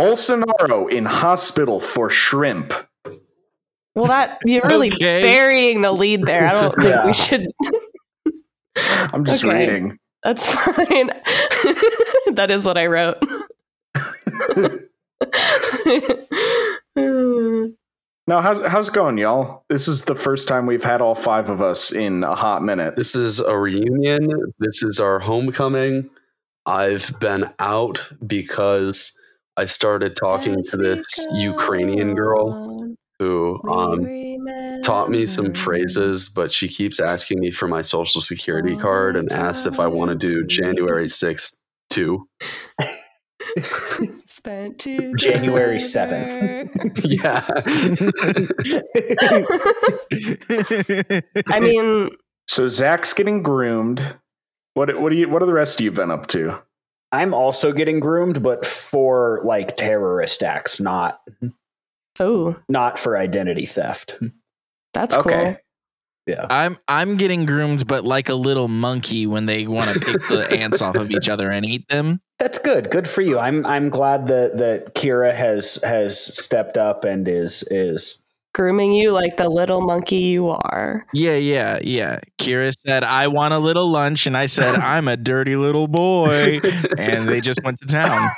Bolsonaro in hospital for shrimp. Well, that you're really Okay. burying the lead there. I don't think Yeah. we should. I'm just Okay. reading. That's fine. that is what I wrote. Now, how's how's it going, y'all? This is the first time we've had all five of us in a hot minute. This is a reunion. This is our homecoming. I've been out because I started talking to this Ukrainian girl who um, taught me some phrases, but she keeps asking me for my social security card and asks if I want to do January 6th too. Spent together. January 7th. yeah. I mean, So Zach's getting groomed. What what do you what are the rest of you been up to? I'm also getting groomed, but for like terrorist acts, not oh, not for identity theft. that's cool. Yeah. I'm I'm getting groomed, but like a little monkey when they want to pick the ants off of each other and eat them. That's good. Good for you. I'm I'm glad that that Kira has has stepped up and is is Grooming you like the little monkey you are. Yeah, yeah, yeah. Kira said, "I want a little lunch," and I said, "I'm a dirty little boy," and they just went to town.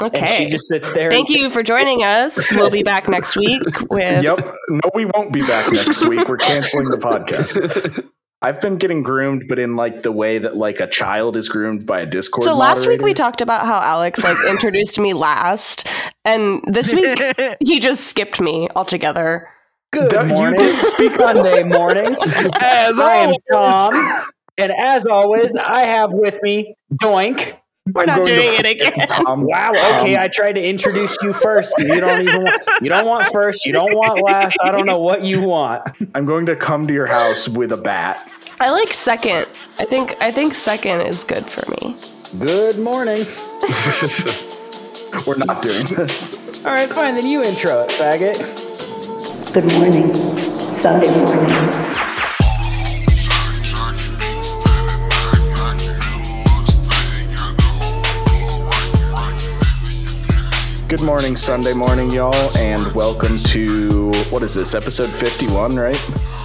Okay. and she just sits there. Thank you for joining us. We'll be back next week with. Yep. No, we won't be back next week. We're canceling the podcast. I've been getting groomed, but in like the way that like a child is groomed by a Discord. So last week we talked about how Alex like introduced me last, and this week he just skipped me altogether. Good That- you morning. didn't speak Sunday morning. As I am always. Tom, and as always, I have with me Doink. We're I'm not doing it again. Tom. Wow. Okay, um, I tried to introduce you first. You don't even want. You don't want first. You don't want last. I don't know what you want. I'm going to come to your house with a bat. I like second. I think I think second is good for me. Good morning. We're not doing this. All right, fine. Then you intro it, faggot. Good morning. Sunday morning. Good morning, Sunday morning, y'all, and welcome to what is this episode 51? Right?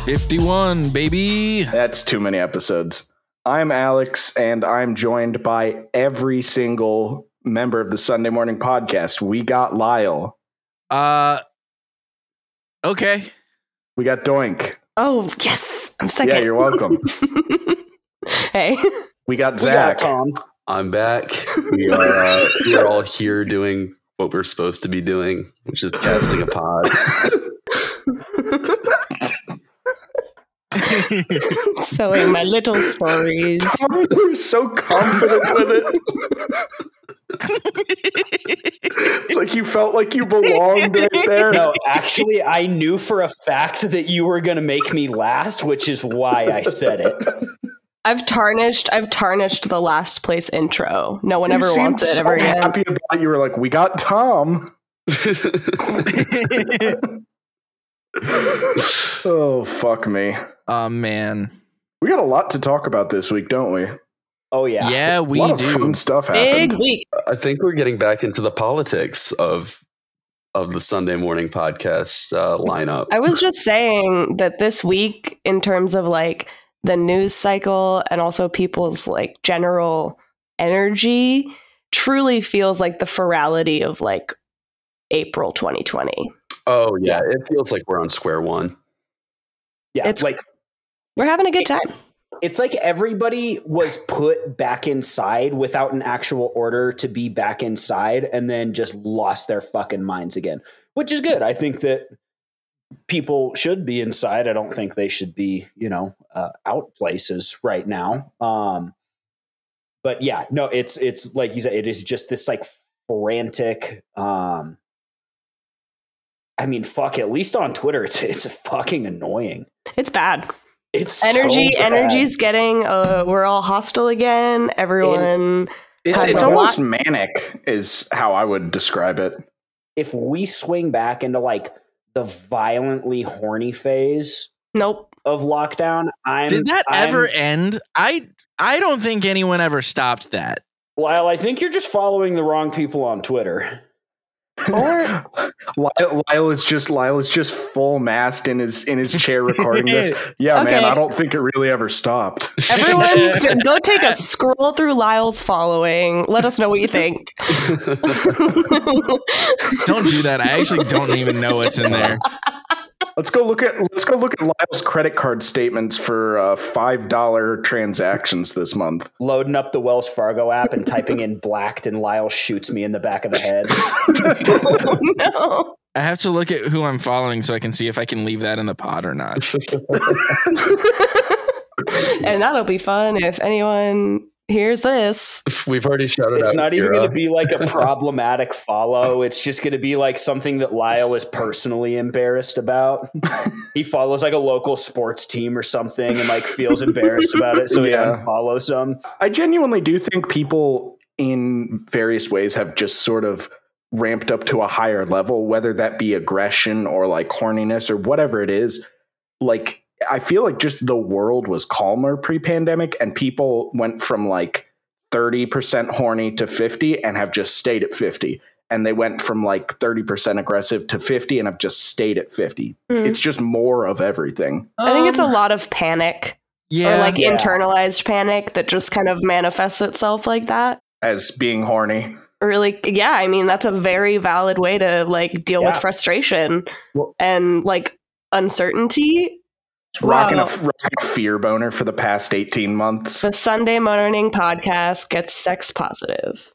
Fifty-one, baby. That's too many episodes. I'm Alex, and I'm joined by every single member of the Sunday Morning Podcast. We got Lyle, Uh, okay. we got Doink. Oh yes, I'm second. Yeah, you're welcome. hey, We got We got Zach. Tom. I'm back. We are uh, we are all here doing what we're supposed to be doing, which is casting a pod. sewing my little stories. You're so confident with it. It's like you felt like you belonged right there. No, actually, I knew for a fact that you were going to make me last, which is why I said it. I've tarnished. I've tarnished the last place intro. No one You ever wants it so ever again. happy about it. You were like, "We got Tom." Oh fuck me. oh man. We got a lot to talk about this week, don't we? Oh yeah. Yeah, a we lot of do. fun stuff Big happened. week. I think we're getting back into the politics of of the Sunday morning podcast uh, lineup. I was just saying that this week, in terms of like the news cycle and also people's like general energy, truly feels like the ferality of like April 2020. oh yeah, it feels like we're on square one. Yeah. It's- like We're having a good time. it's like everybody was put back inside without an actual order to be back inside and then just lost their fucking minds again, which is good. I think that people should be inside. I don't think they should be, you know, uh, out places right now. Um, but yeah, no, it's it's like you said, it is just this like frantic. Um, I mean, fuck. At least on Twitter, it's it's fucking annoying. It's bad. It's so Energy, bad. energy's getting. Uh, we're all hostile again. Everyone. It's it's almost lot- manic, is how I would describe it. if we swing back into like the violently horny phase Nope. Of lockdown, I'm Did that I'm- ever end? I I don't think anyone ever stopped that. Lyle, I think you're just following the wrong people on Twitter. Or Lyle, Lyle is just Lyle is just full mast in his in his chair recording this. Yeah, man, I don't think it really ever stopped. everyone, go take a scroll through Lyle's following. Let us know what you think. Don't do that. I actually don't even know what's in there. Let's go look at let's go look at Lyle's credit card statements for uh, five dollar transactions this month. Loading up the Wells Fargo app and typing in blacked, and Lyle shoots me in the back of the head. oh, no. I have to look at who I'm following so I can see if I can leave that in the pod or not. and that'll be fun if anyone hears this. We've already shouted It's out. not even going to be like a problematic follow. It's just going to be like something that Lyle is personally embarrassed about. he follows like a local sports team or something and like feels embarrassed about it, so Yeah. he unfollows them. I genuinely do think people in various ways have just sort of ramped up to a higher level, whether that be aggression or like horniness or whatever it is. Like, I feel like just the world was calmer pre pandemic and people went from like 30% horny to 50 and have just stayed at 50. And they went from like 30% aggressive to 50 and have just stayed at 50. Mm. It's just more of everything. I think it's a Um, lot of panic Yeah. or like Yeah. internalized panic that just kind of manifests itself like that. As being horny. Really, yeah, I mean, that's a very valid way to like deal with frustration Well- and like uncertainty. Rocking, a, Wow. rocking a fear boner for the past 18 months. The Sunday morning podcast gets sex positive.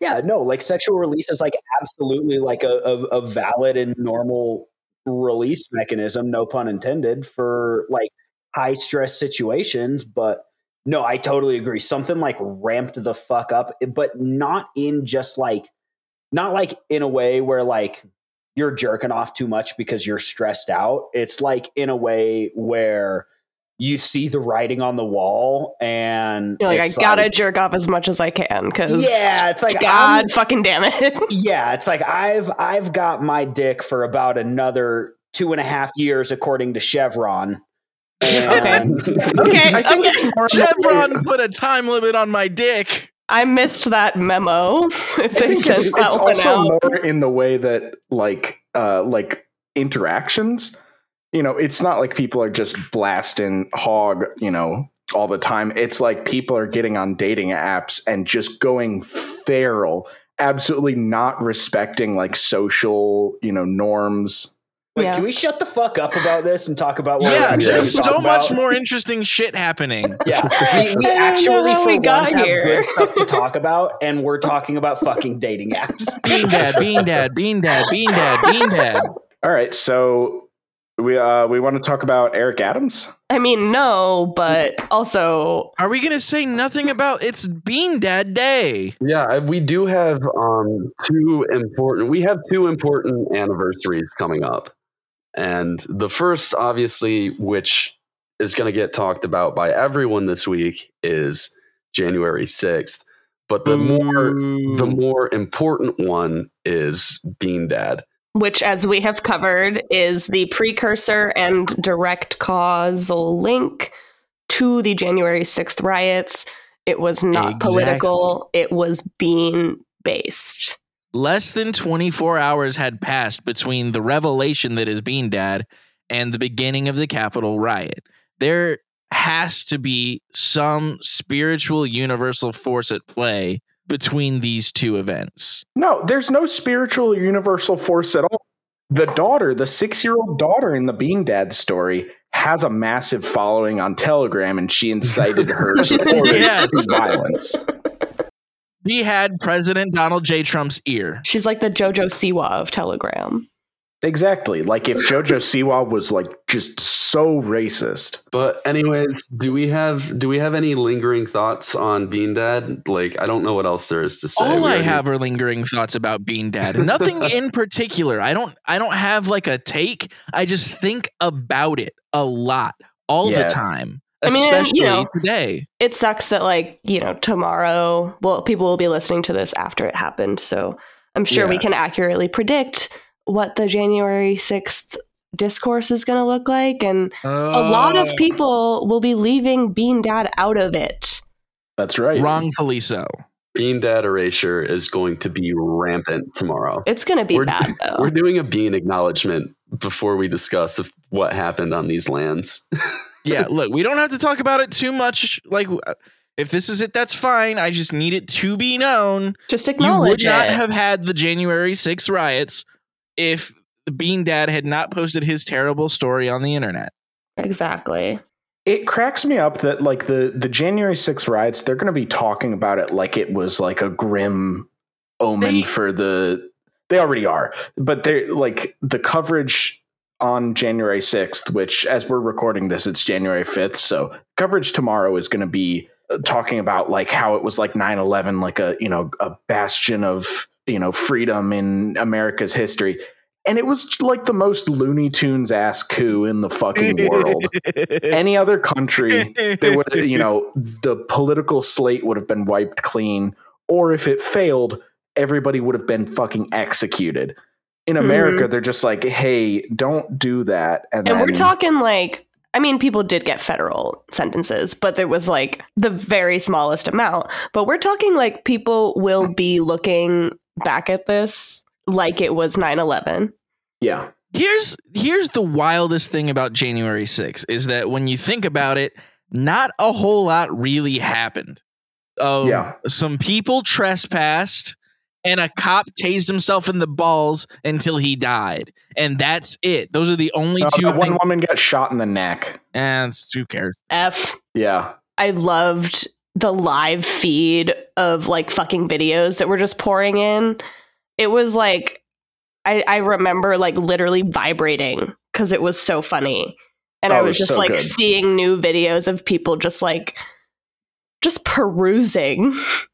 Yeah, no, like sexual release is like absolutely like a, a, a valid and normal release mechanism, no pun intended, for like high stress situations. But no, I totally agree. Something like ramped the fuck up, but not in just like, not like in a way where like you're jerking off too much because you're stressed out. It's like in a way where you see the writing on the wall and You're like, I gotta jerk off as much as I can because yeah, it's like God I'm- fucking damn it. yeah, it's like I've I've got my dick for about another two and a half years, according to Chevron. And- Okay, I think okay. it's more Chevron put a time limit on my dick. I missed that memo. If I they sent it's, that it's one also out. more in the way that like uh like interactions you know it's not like people are just blasting hog you know all the time it's like people are getting on dating apps and just going feral absolutely not respecting like social you know norms Wait, Yeah. can we shut the fuck up about this and talk about what Yeah, actually there's gonna so talk much about? more interesting shit happening. Yeah, we, we I don't know actually how for we got once have here. good stuff to talk about, and we're talking about fucking dating apps. Bean dad, bean dad, bean dad, bean dad, bean dad. all right so we uh we want to talk about eric adams I mean, no, but also Are we gonna say nothing about it's bean dad day? Yeah, we do have um, two important. We have two important anniversaries coming up, and the first, obviously, which is going to get talked about by everyone this week, is January sixth. But the more the more important one is Bean Dad. which, as we have covered, is the precursor and direct causal link to the January 6th riots. It was not Exactly. political, it was being based. Less than 24 hours had passed between the revelation that is Bean Dad and the beginning of the Capitol riot. There has to be some spiritual universal force at play between these two events. No, there's no spiritual universal force at all. The daughter, the six year old daughter in the Bean Dad story, has a massive following on Telegram and she incited her supporters Yes. to violence. He had President Donald J. Trump's ear. She's like the JoJo Siwa of Telegram. Exactly. Like if JoJo Siwa was like just so racist. But anyways, do we have do we have any lingering thoughts on Bean Dad? Like I don't know what else there is to say. All We I already- have are lingering thoughts about Bean Dad. Nothing in particular. I don't I don't have like a take. I just think about it a lot all Yeah. the time. I mean, and, you know- today. It sucks that, like, you know, tomorrow, well, people will be listening to this after it happened. So I'm sure we can accurately predict what the January 6th discourse is going to look like. And a lot Oh. of people will be leaving Bean Dad out of it. That's right. wrongfully so. Bean Dad erasure is going to be rampant tomorrow. It's gonna be We're- bad though. We're doing a bean acknowledgement before we discuss if, what happened on these lands. yeah, look, we don't have to talk about it too much. Like, if this is it, that's fine. I just need it to be known. Just acknowledge. You would acknowledge not have had the January 6th riots if the Bean Dad had not posted his terrible story on the internet. exactly. it cracks me up that like the the January 6th riots, they're going to be talking about it like it was like a grim omen They- for the. They already are, but they're like the coverage on January 6th, which as we're recording this, it's January 5th. So coverage tomorrow is going to be uh, talking about like how it was like 9 11, like a, you know, a bastion of, you know, freedom in America's history. And it was like the most Looney Tunes ass coup in the fucking world any other country, they would, you know, the political slate would have been wiped clean, or if it failed, everybody would have been fucking executed. In America, mm-hmm. they're just like, "Hey, don't do that." And, And we're talking like, I mean, people did get federal sentences, but there was like the very smallest amount. But we're talking like people will be looking back at this like it was 9 11. yeah, here's here's the wildest thing about January 6th is that when you think about it, not a whole lot really happened. Oh, Yeah. some people trespassed and a cop tased himself in the balls until he died. And that's it. Those are the only Uh, two that one things. woman got shot in the neck. And who cares? F. Yeah, I loved the live feed of like fucking videos that were just pouring in. It was like, I, I remember like literally vibrating because it was so funny. And Oh, I was was just so like good. seeing new videos of people just like, just perusing,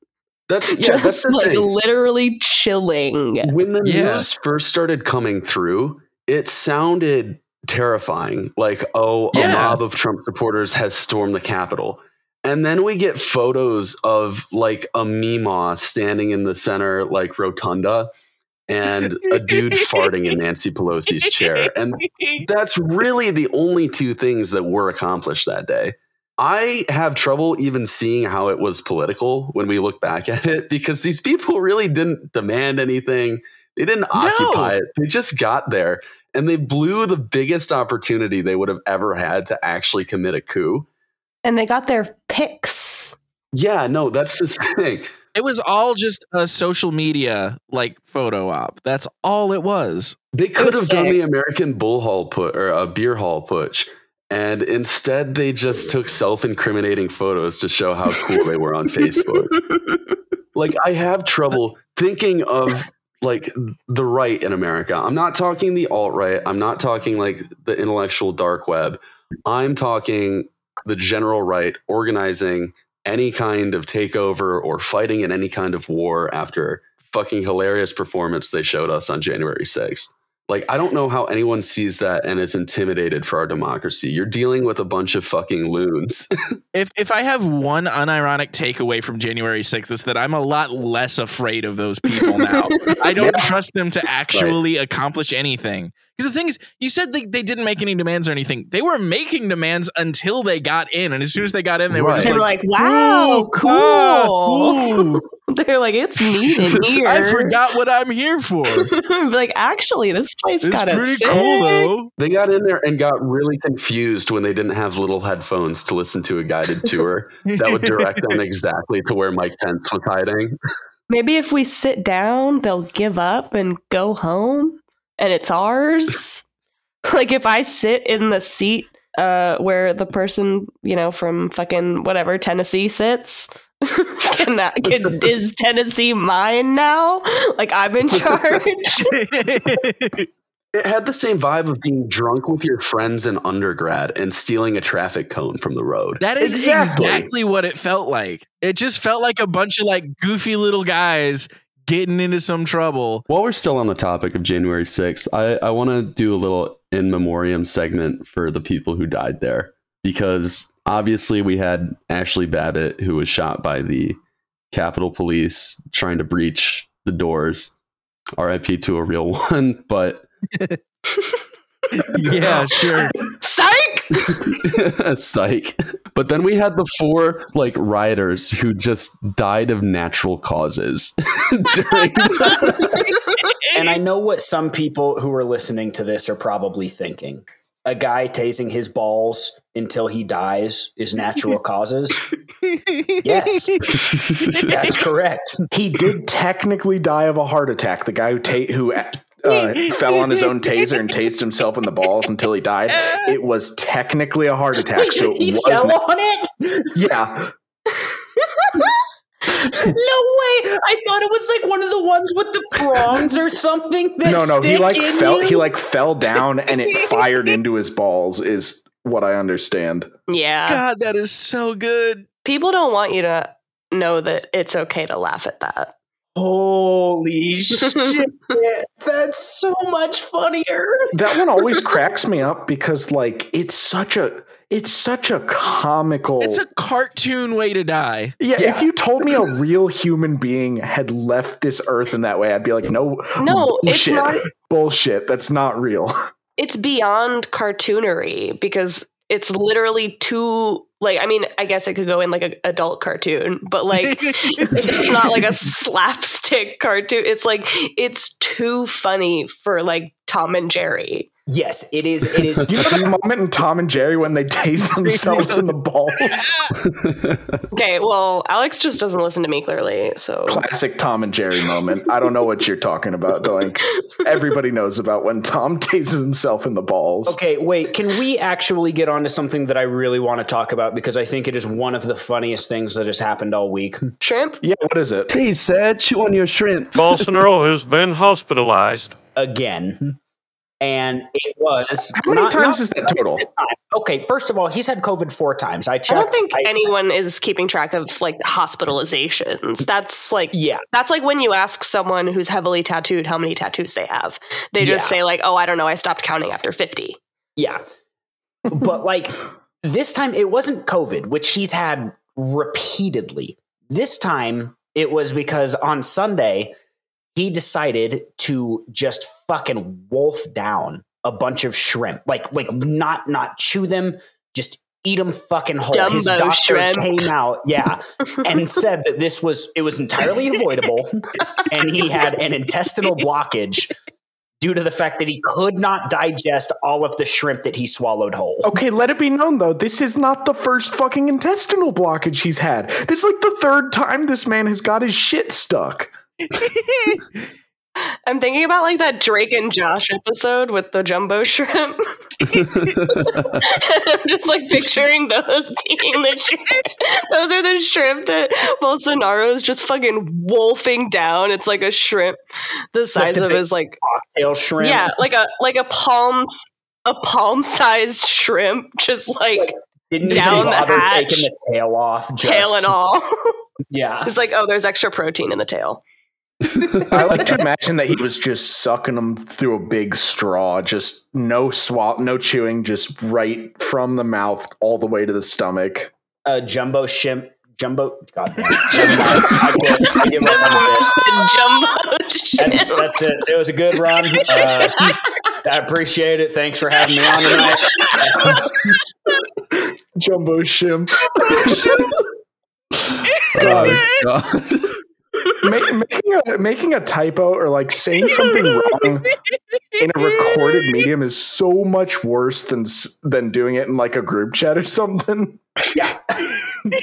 That's yeah, just the like thing. literally chilling. When the Yeah. news first started coming through, it sounded terrifying. Like, oh, a mob of Trump supporters has stormed the Capitol. And then we get photos of like a Mima standing in the center, like rotunda, and a dude farting in Nancy Pelosi's chair. And that's really the only two things that were accomplished that day. I have trouble even seeing how it was political when we look back at it because these people really didn't demand anything. They didn't occupy it. They just got there and they blew the biggest opportunity they would have ever had to actually commit a coup. And they got their pics. Yeah, no, that's the thing. It was all just a social media like photo op. That's all it was. They could was have done the American Bull Hall put or a beer hall putsch, and instead they just took self-incriminating photos to show how cool they were on Facebook. Like I have trouble thinking of like the right in America. I'm not talking the alt right. I'm not talking like the intellectual dark web. I'm talking the general right organizing any kind of takeover or fighting in any kind of war after fucking hilarious performance they showed us on January 6th. Like, I don't know how anyone sees that and is intimidated for our democracy. You're dealing with a bunch of fucking loons. If if I have one unironic takeaway from January 6th, is that I'm a lot less afraid of those people now. I don't trust them to actually accomplish anything. Because the thing is, you said they, they didn't make any demands or anything. They were making demands until they got in. And as soon as they got in, they were just They were like, like, wow, cool. ah, They're like, it's neat in here. I forgot what I'm here for. like, actually, this place It's pretty sick. cool though. they got in there and got really confused when they didn't have little headphones to listen to a guided tour that would direct them exactly to where Mike Pence was hiding. Maybe if we sit down, they'll give up and go home, and it's ours. like if I sit in the seat uh, where the person, you know, from fucking whatever Tennessee sits. can that can, is Tennessee mine now? Like I'm in charge. It had the same vibe of being drunk with your friends in undergrad and stealing a traffic cone from the road. That is Exactly. exactly. what it felt like. It just felt like a bunch of like goofy little guys getting into some trouble. While we're still on the topic of January 6th, I, I want to do a little in memoriam segment for the people who died there because obviously we had Ashli Babbitt who was shot by the Capitol Police trying to breach the doors. RIP to a real one, but Yeah, sure. Psych! Psych. But then we had the four like rioters who just died of natural causes during And I know what some people who are listening to this are probably thinking. A guy tasing his balls until he dies is natural causes. Yes, that's correct. He did technically die of a heart attack. The guy who ta- who uh, fell on his own taser and tased himself in the balls until he died. It was technically a heart attack. So it he was fell na- on it? yeah. No way! I thought it was like one of the ones with the prongs or something. That No, no, he like in fell. you? He like fell down and it fired into his balls. Is what I understand. Yeah. God, that is so good. People don't want you to know that it's okay to laugh at that. Holy shit! That's so much funnier. That one always cracks me up because like it's such a it's such a comical. It's a cartoon way to die. yeah, Yeah. If you told me a real human being had left this earth in that way, I'd be like, no, No, it's not. bullshit. That's not real. It's beyond cartoonery because it's literally too. Like, I mean, I guess it could go in like an adult cartoon, but like, it's not like a slapstick cartoon. It's like it's too funny for like Tom and Jerry. Yes, it is. It is. You know the moment in Tom and Jerry when they tase themselves in the balls. Okay, well, Alex just doesn't listen to me clearly, so Classic Tom and Jerry moment. I don't know what you're talking about, Doink. Everybody knows about when Tom tases himself in the balls. Okay, wait. Can we actually get on to something that I really want to talk about because I think it is one of the funniest things that has happened all week. shrimp. Yeah, what is it? Hey, Sad, chew on your shrimp. Bolsonaro has been hospitalized. Again. And it was How many not- times not- is that total? Okay, first of all, he's had COVID four times. I checked. I don't think I- anyone is keeping track of like hospitalizations. That's like yeah, that's like when you ask someone who's heavily tattooed how many tattoos they have. They just Yeah. say like, "Oh, I don't know, I stopped counting after 50." yeah. but like this time, it wasn't COVID, which he's had repeatedly. This time, it was because on Sunday he decided to just fucking wolf down a bunch of shrimp, like like not not chew them, just eat them fucking whole. His Jumbo doctor shrimp. came out, yeah, and said that this was it was entirely avoidable, and he had an intestinal blockage due to the fact that he could not digest all of the shrimp that he swallowed whole. Okay, let it be known though, this is not the first fucking intestinal blockage he's had. This is like the third time this man has got his shit stuck. I'm thinking about like that Drake and Josh episode with the jumbo shrimp. I'm just like picturing those being the shrimp. Those are the shrimp that Bolsonaro is just fucking wolfing down. It's like a shrimp the size the of his like Tail shrimp. yeah, like a like a palm a palm sized shrimp, just like didn't down even the hatch. taking the tail off. Just, tail and all. Yeah. it's like oh, there's extra protein in the tail. I like to imagine that he was just sucking them through a big straw, just no swallow, no chewing, just right from the mouth all the way to the stomach. Uh, jumbo shrimp. Jumbo. God damn. it. I, quit. I give up on it. Jumbo That's, shrimp. that's it. It was a good run. Uh, I appreciate it. Thanks for having me on tonight. Jumbo shrimp. Oh, God. Ma- making a making a typo or like saying something wrong in a recorded medium is so much worse than than doing it in like a group chat or something. Yeah.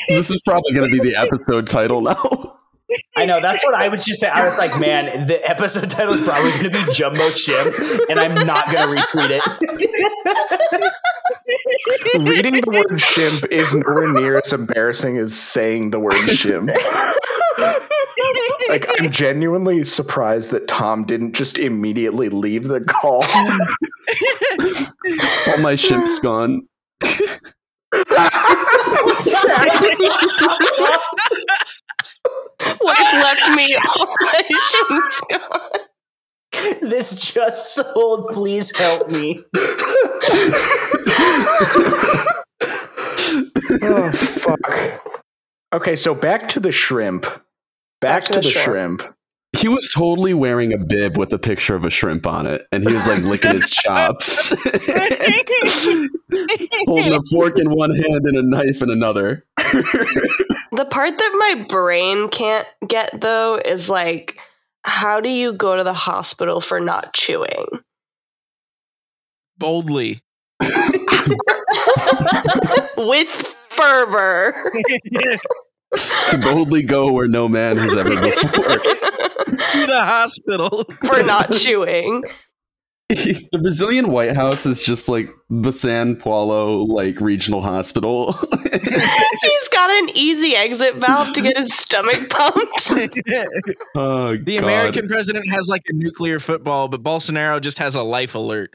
this is probably going to be the episode title now. I know. That's what I was just saying. I was like, man, the episode title is probably going to be Jumbo Shimp, and I'm not going to retweet it. Reading the word shimp is nowhere near as embarrassing as saying the word shimp. Like I'm genuinely surprised that Tom didn't just immediately leave the call. All my ship's gone. Wife left me all my shrimps gone. this just sold. Please help me. oh fuck. Okay, so back to the shrimp. Back, to, the, shrimp. He was totally wearing a bib with a picture of a shrimp on it, and he was like licking his chops, holding a fork in one hand and a knife in another. The part that my brain can't get though is like, how do you go to the hospital for not chewing? Boldly. With fervor. to boldly go where no man has ever before. to the hospital. for not chewing. The Brazilian White House is just like the San Paulo like regional hospital. He's got an easy exit valve to get his stomach pumped. oh, The God. American president has like a nuclear football, but Bolsonaro just has a life alert.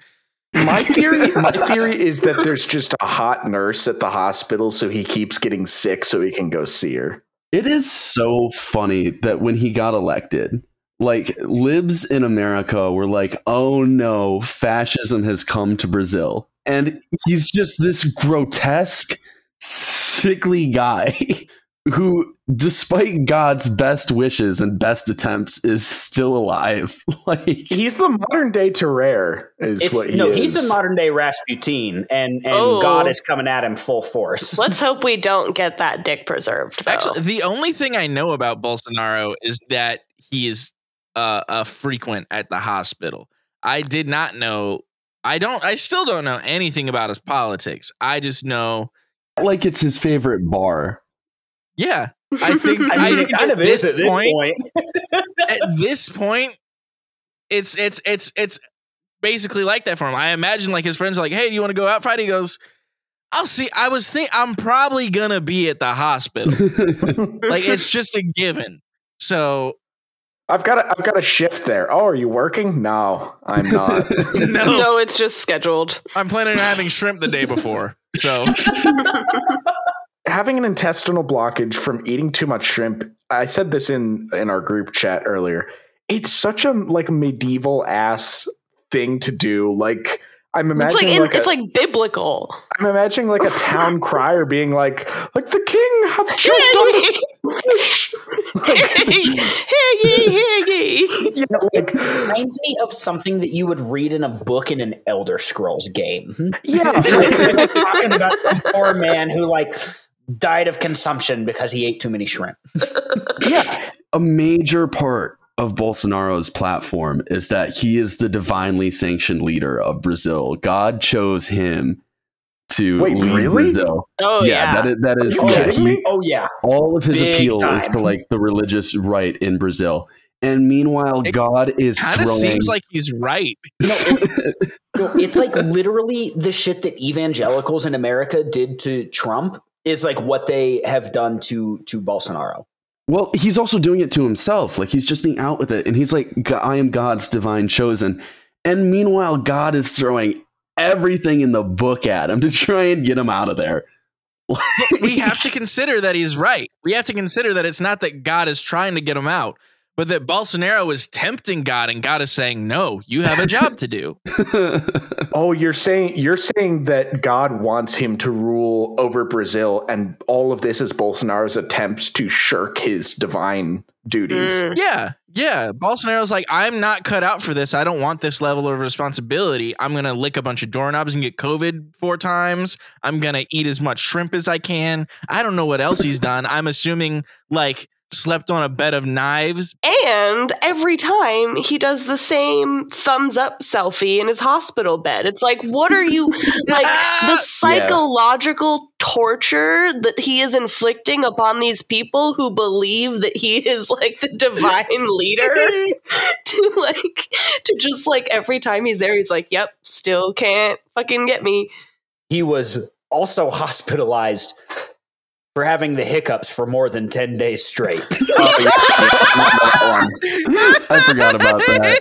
My theory, my theory is that there's just a hot nurse at the hospital, so he keeps getting sick, so he can go see her. It is so funny that when he got elected, like libs in America were like, "Oh no, fascism has come to Brazil," and he's just this grotesque, sickly guy who, despite God's best wishes and best attempts, is still alive. like, He's the modern day Terrere, is It's, what he no, is. he's a modern day Rasputin, and and Oh. God is coming at him full force. Let's hope we don't get that dick preserved. Though. Actually, the only thing I know about Bolsonaro is that he is uh, a frequent at the hospital. I did not know. I don't. I still don't know anything about his politics. I just know. like it's his favorite bar. Yeah, I think. I mean, think it kind of is at this point. at this point, it's it's it's it's basically like that for him. I imagine like his friends are like, "Hey, do you want to go out Friday?" He goes, "I'll see." I was think I'm probably gonna be at the hospital. like it's just a given. So I've got a, I've got a shift there. Oh, are you working? No, I'm not. no, no, it's just scheduled. I'm planning on having shrimp the day before. So Having an intestinal blockage from eating too much shrimp. I said this in in our group chat earlier. It's such a like medieval ass thing to do. Like I'm It's like, in, like, it's a, like biblical. I'm imagining like a town crier being like like the king have choked on his fish. hear ye, hear ye. Yeah, like reminds me of something that you would read in a book in an Elder Scrolls game. Hmm? yeah, Like, talking about some poor man who like died of consumption because he ate too many shrimp. yeah. a major part of Bolsonaro's platform is that he is the divinely sanctioned leader of Brazil. God chose him to Wait, lead really? Brazil. Oh yeah. that is that is you yeah, kidding he- me? Oh yeah, all of his Big appeal is to like the religious right in Brazil. And meanwhile, It God is kind of throwing. seems like he's right. no, it's, no, it's like literally the shit that evangelicals in America did to Trump is like what they have done to to Bolsonaro. Well, he's also doing it to himself. Like he's just being out with it, and he's like, "I am God's divine chosen." And meanwhile, God is throwing everything in the book at him to try and get him out of there. we have to consider that he's right. We have to consider that it's not that God is trying to get him out, but that Bolsonaro is tempting God and God is saying, no, you have a job to do. Oh, you're saying you're saying that God wants him to rule over Brazil, and all of this is Bolsonaro's attempts to shirk his divine duties. Mm. Yeah. Yeah. Bolsonaro's like, I'm not cut out for this. I don't want this level of responsibility. I'm going to lick a bunch of doorknobs and get COVID four times. I'm going to eat as much shrimp as I can. I don't know what else he's done. I'm assuming like slept on a bed of knives. And every time he does the same thumbs up selfie in his hospital bed. It's like, what are you like the psychological torture that he is inflicting upon these people who believe that he is like the divine leader to like to just like every time he's there, he's like, Yep, still can't fucking get me. He was also hospitalized for having the hiccups for more than 10 days straight. Oh, yeah, yeah, that one. I forgot about that.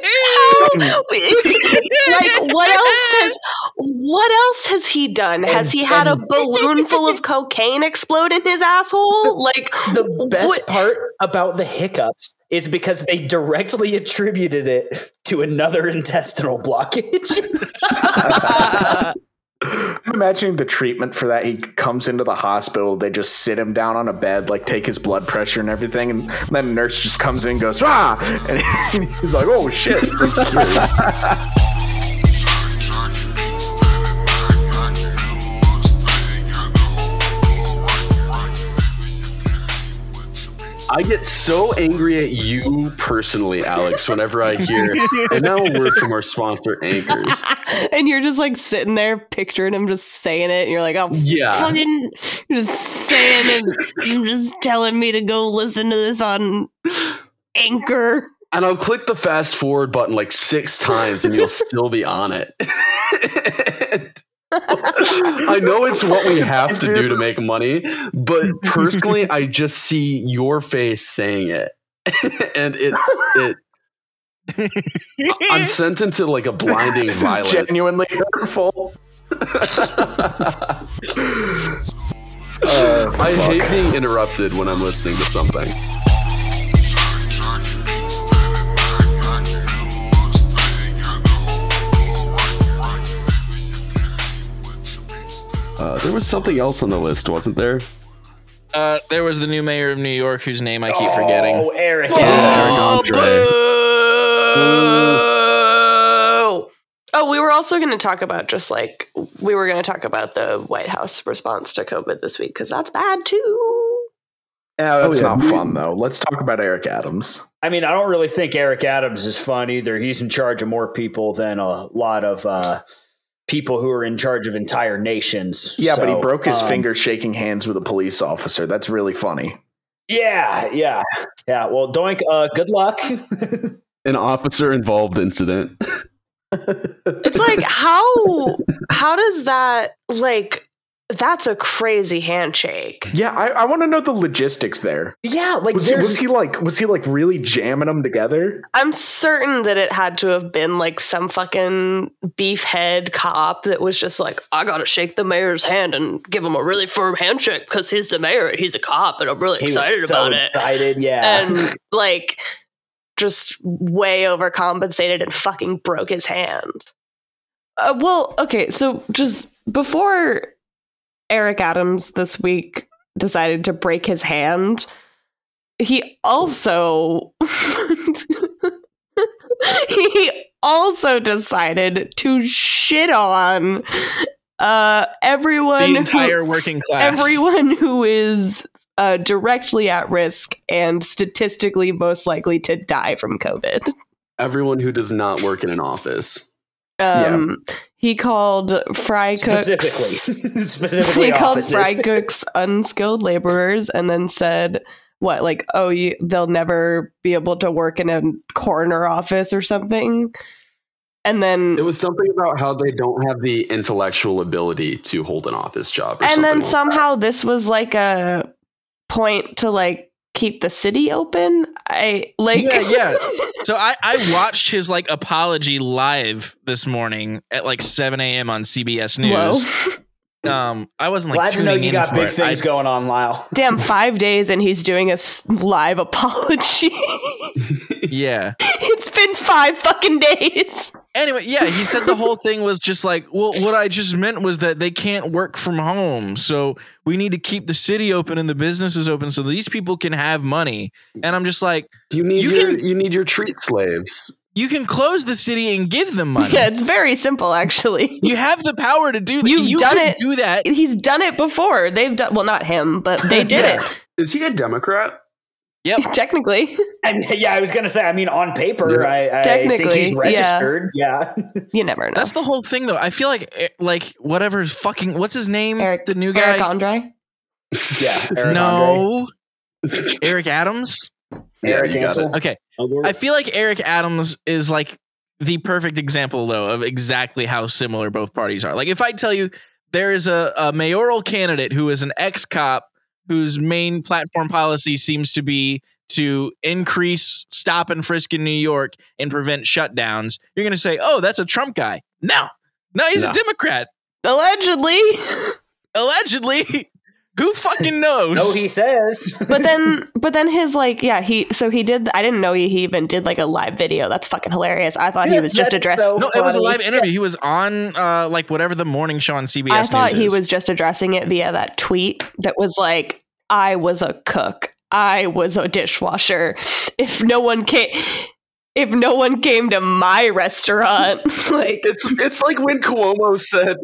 like what else has what else has he done? Has he had a balloon full of cocaine explode in his asshole? Like the best what- part about the hiccups is because they directly attributed it to another intestinal blockage. Imagining the treatment for that? He comes into the hospital, they just sit him down on a bed, like take his blood pressure and everything, and then a nurse just comes in and goes, ah! And he's like, oh shit, I get so angry at you personally, Alex, whenever I hear. And now a word from our sponsor, Anchors. and you're just like sitting there picturing him just saying it. And you're like, oh, Yeah. fucking just saying it. You're just telling me to go listen to this on Anchor. And I'll click the fast forward button like six times and you'll still be on it. I know it's what we have to do to make money, but personally, I just see your face saying it. and it it I'm sent into like a blinding this is genuinely hurtful. Uh, I hate being interrupted when I'm listening to something. Uh, there was something else on the list, wasn't there? Uh, there was the new mayor of New York whose name I keep forgetting. Oh, Eric. Oh, Eric Andre. boo! Oh, we were also going to talk about just like we were going to talk about the White House response to COVID this week because that's bad too. Yeah, that's yeah. not fun though. Let's talk about Eric Adams. I mean, I don't really think Eric Adams is fun either. He's in charge of more people than a lot of uh, people who are in charge of entire nations. Yeah, but he broke his um, finger shaking hands with a police officer. That's really funny. Yeah, yeah, yeah. Well, Doink, uh, good luck. An officer involved incident. It's like how how does that like that's a crazy handshake. Yeah, I, I want to know the logistics there. yeah, like Was he, was he like was he like really jamming them together? I'm certain that it had to have been like some fucking beefhead cop that was just like, I gotta shake the mayor's hand and give him a really firm handshake because he's the mayor, and he's a cop, and I'm really he excited was so about it. excited. Yeah, And like just way overcompensated and fucking broke his hand. Uh, well, okay, so just before Eric Adams this week decided to break his hand, he also he also decided to shit on uh everyone The entire who, working class. everyone who is uh, directly at risk and statistically most likely to die from COVID. Everyone who does not work in an office. Um, He called fry cooks specifically, specifically he called fry cooks unskilled laborers and then said what like oh you, they'll never be able to work in a corner office or something? And then It was something about how they don't have the intellectual ability to hold an office job. Or and something then like somehow this was like a point to like keep the city open i like Yeah, yeah. So I, I watched his like apology live this morning at like 7 a.m. on CBS News. Whoa. Um, I wasn't like Glad to tuning know you in got big it. things I- going on, Lyle. damn five days and he's doing a live apology yeah. it's been five fucking days Anyway, yeah, he said the whole thing was just like, well, what I just meant was that they can't work from home. So we need to keep the city open and the businesses open so these people can have money. And I'm just like, You need You your can- you need your treat slaves. you can close the city and give them money. yeah it's very simple actually You have the power to do that. You've you done it. do that. he's done it before they've done well not him but they did Yeah. Is he a Democrat? Yep. it technically And yeah, I was gonna say. I mean, on paper, Yeah. I, I think Technically, he's yeah. registered. Yeah. you never know That's the whole thing, though. I feel like, eh, like whatever's fucking. What's his name? Eric- the new guy. eric andre Yeah. Eric Andre. no, Eric Adams. Eric you Ansel. Okay, I feel like Eric Adams is like the perfect example, though, of exactly how similar both parties are. Like, if I tell you there is a, a mayoral candidate who is an ex cop whose main platform policy seems to be to increase stop and frisk in New York and prevent shutdowns, you're going to say, "Oh, that's a Trump guy." No, no, he's No. a Democrat. allegedly Allegedly. Who fucking knows? No, he says. but then but then his like yeah he so he did i didn't know he, he even did like a live video that's fucking hilarious i thought he was just addressing so no, it was a live interview. He was on uh, like whatever the morning show on CBS. i thought News he is. was just addressing it via that tweet that was like i was a cook i was a dishwasher if no one came if no one came to my restaurant like It's it's like when Cuomo said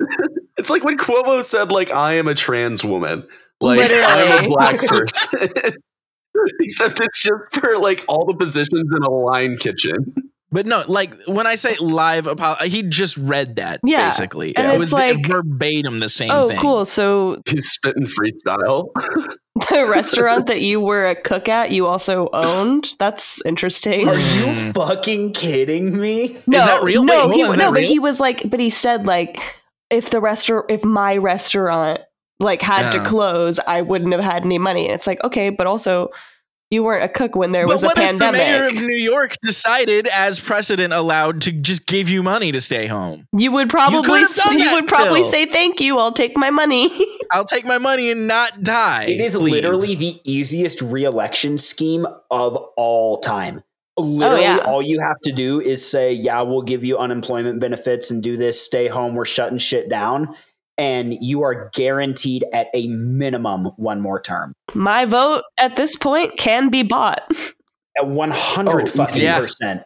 it's like when Cuomo said like I am a trans woman. Like I'm a black person. Except it's just for like all the positions in a line kitchen. But no, like when I say live, apo- he just read that Yeah, basically. and it was like- verbatim the same oh thing. cool so He's spitting freestyle. the restaurant that you were a cook at you also owned that's interesting Are you mm. fucking kidding me? No, that real? No, Wait, he, hold on, is no, but real? he was like, but he said like, if the restaurant, if my restaurant like had to close, I wouldn't have had any money. And it's like, okay, but also you weren't a cook when there But was a what if the mayor of New York decided, as precedent allowed, to just give you money to stay home? you would probably, could have done you that, would probably Phil. say thank you. I'll take my money. I'll take my money and not die. It is please. literally the easiest reelection scheme of all time. Literally, yeah. all you have to do is say, "Yeah, we'll give you unemployment benefits and do this. Stay home. We're shutting shit down." And you are guaranteed at a minimum one more term. my vote at this point can be bought. At one hundred Oh, fucking yeah. percent.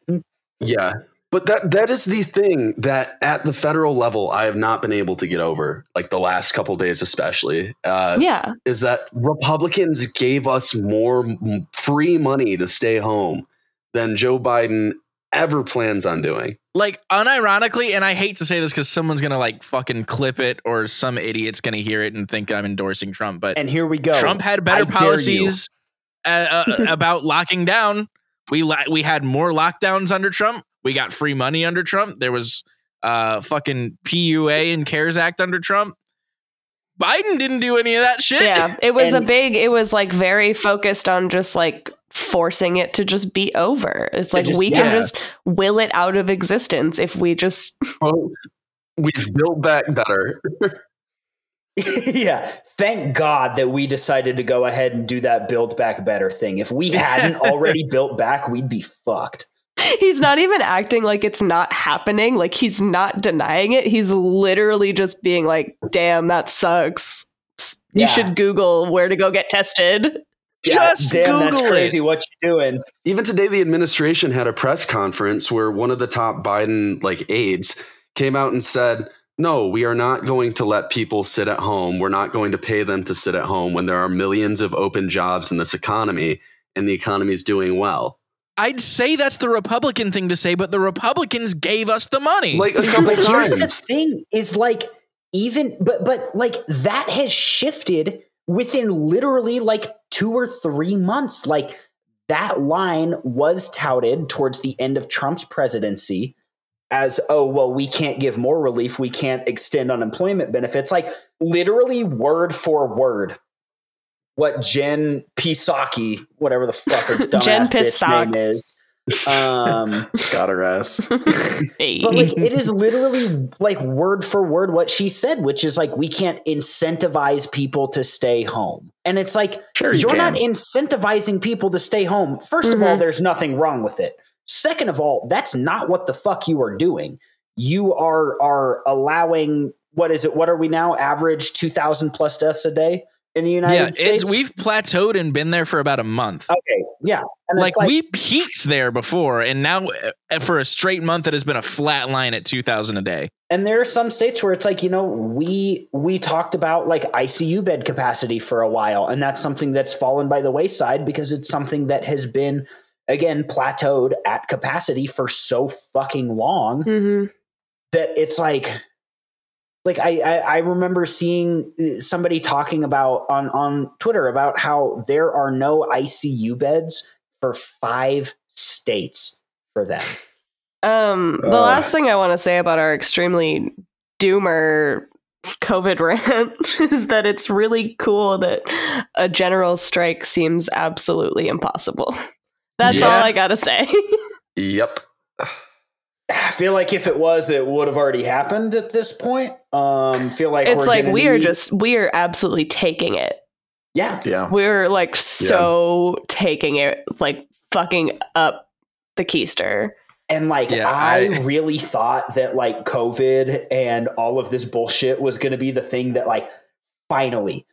Yeah. But that that is the thing that at the federal level I have not been able to get over, like the last couple days especially, uh, yeah. is that Republicans gave us more free money to stay home than Joe Biden ever plans on doing. like unironically, and I hate to say this because someone's gonna like fucking clip it or some idiot's gonna hear it and think I'm endorsing Trump. But And here we go. Trump had better dare you. policies uh, uh, about locking down. We la- we had more lockdowns under Trump. We got free money under Trump. There was uh fucking PUA and CARES Act under Trump. Biden didn't do any of that shit. Yeah. It was And- a big, it was like very focused on just like forcing it to just be over. It's like just- we yeah. can just will it out of existence if we just Folks, we've built back better. yeah. Thank God that we decided to go ahead and do that build back better thing. If we hadn't already built back, we'd be fucked. he's not even acting like it's not happening. Like he's not denying it. He's literally just being like, damn, that sucks. You Yeah. should Google where to go get tested. Just damn, Google that's it. crazy. What you're doing? Even today, the administration had a press conference where one of the top Biden like aides came out and said, "No, we are not going to let people sit at home. We're not going to pay them to sit at home when there are millions of open jobs in this economy and the economy is doing well." I'd say that's the Republican thing to say, but the Republicans gave us the money. Like a See, couple but here's the thing: is like even, but but like that has shifted within literally like two or three months. Like that line was touted towards the end of Trump's presidency as, oh well, we can't give more relief, we can't extend unemployment benefits. Like literally word for word. What Jen Psaki, whatever the fuck her dumbass Jen bitch name is, um, Got her ass. Hey. but like it is literally like word for word what she said, which is like we can't incentivize people to stay home. And it's like Sure, you you're can. not incentivizing people to stay home. 1st of all, there's nothing wrong with it. Second of all, that's not what the fuck you are doing. You are are allowing what is it? What are we now? Average two thousand plus deaths a day in the United yeah, States. it's, we've plateaued and been there for about a month. okay, yeah, and like, like we peaked there before, and now uh, for a straight month, it has been a flat line at two thousand a day. and there are some states where it's like you know we we talked about like icu bed capacity for a while and that's something that's fallen by the wayside because it's something that has been again plateaued at capacity for so fucking long Mhm. that it's like like I, I i remember seeing uh, somebody talking about on on twitter about how there are no icu beds for five states for them Um, the Ugh. last thing I want to say about our extremely doomer COVID rant is that it's really cool that a general strike seems absolutely impossible. That's Yeah. all I gotta say. Yep. I feel like if it was, it would have already happened at this point. Um, feel like it's we're like we are need- just we are absolutely taking it Yeah. Yeah. We're like so taking it, like fucking up the keister. And like Yeah, I, I- really thought that like COVID and all of this bullshit was going to be the thing that like finally,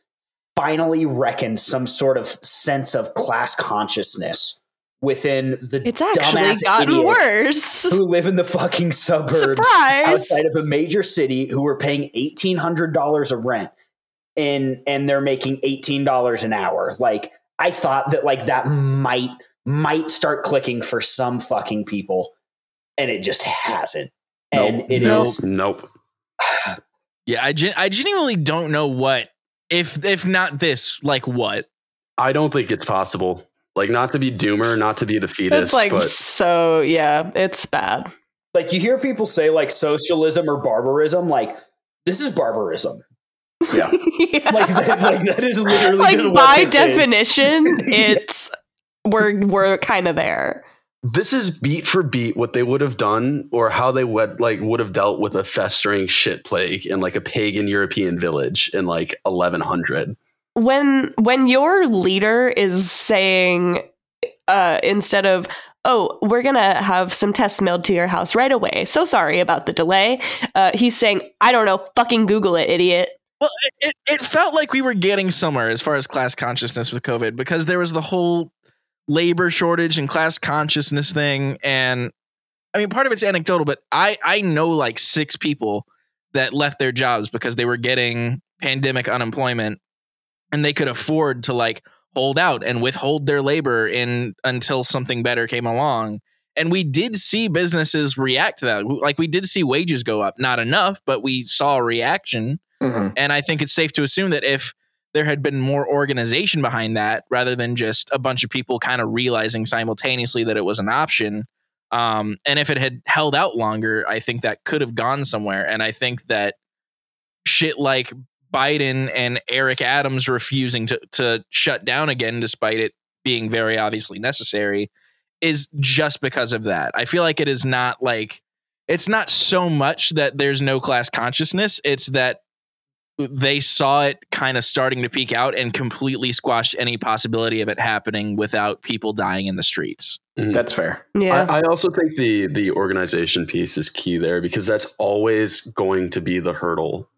finally reckoned some sort of sense of class consciousness within the It's actually dumbass gotten idiots worse. who live in the fucking suburbs Surprise! outside of a major city who are paying eighteen hundred dollars of rent and and they're making eighteen dollars an hour. Like I thought that like that might might start clicking for some fucking people, and it just hasn't. And Nope. it Nope. is Nope. Yeah, I, gen- I genuinely don't know what if if not this, like what. I don't think it's possible. Like not to be doomer, not to be a It's like but so, yeah, it's bad. like you hear people say like socialism or barbarism. Like this is barbarism. Yeah. yeah. Like that, like that is literally Like, by this is. definition, it's we're we're kind of there. this is beat for beat what they would have done or how they would like would have dealt with a festering shit plague in like a pagan European village in like 1100. When when your leader is saying uh instead of oh we're gonna have some tests mailed to your house right away. So sorry about the delay uh he's saying i don't know. Fucking google it idiot. Well, it, it, felt like we were getting somewhere as far as class consciousness with COVID because there was the whole labor shortage and class consciousness thing. And I mean, part of it's anecdotal, but I, I know like six people that left their jobs because they were getting pandemic unemployment and they could afford to like hold out and withhold their labor in until something better came along. And we did see businesses react to that. Like we did see wages go up, not enough, but we saw a reaction. Mhm. And I think it's safe to assume that if there had been more organization behind that rather than just a bunch of people kind of realizing simultaneously that it was an option, um, and if it had held out longer, I think that could have gone somewhere. And I think that shit like Biden and Eric Adams refusing to, to shut down again, despite it being very obviously necessary, is just because of that. I feel like it is not like it's not so much that there's no class consciousness, it's that they saw it kind of starting to peak out and completely squashed any possibility of it happening without people dying in the streets. That's fair. yeah I, I also think the the organization piece is key there because that's always going to be the hurdle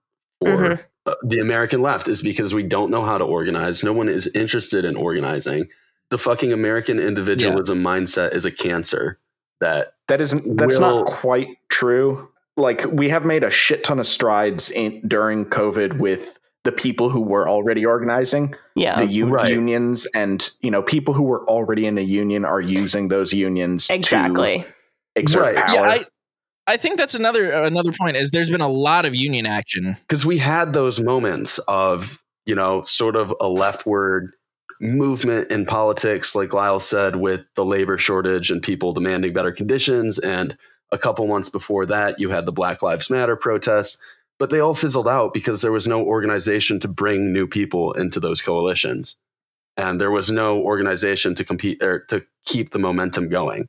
for Mhm. The American left is because we don't know how to organize. No one is interested in organizing. The fucking American individualism mindset is a cancer that That isn't that's Will- not quite true. Like we have made a shit ton of strides in during COVID with the people who were already organizing, yeah the u- Right. unions, and you know people who were already in a union are using those unions exactly to exert Right. power. Yeah, I I think that's another uh, another point is there's been a lot of union action. because we had those moments of you know sort of a leftward movement in politics like lyle said with the labor shortage and people demanding better conditions. And a couple months before that you had the black lives matter protests. But they all fizzled out because there was no organization to bring new people into those coalitions. And there was no organization to compete or to keep the momentum going.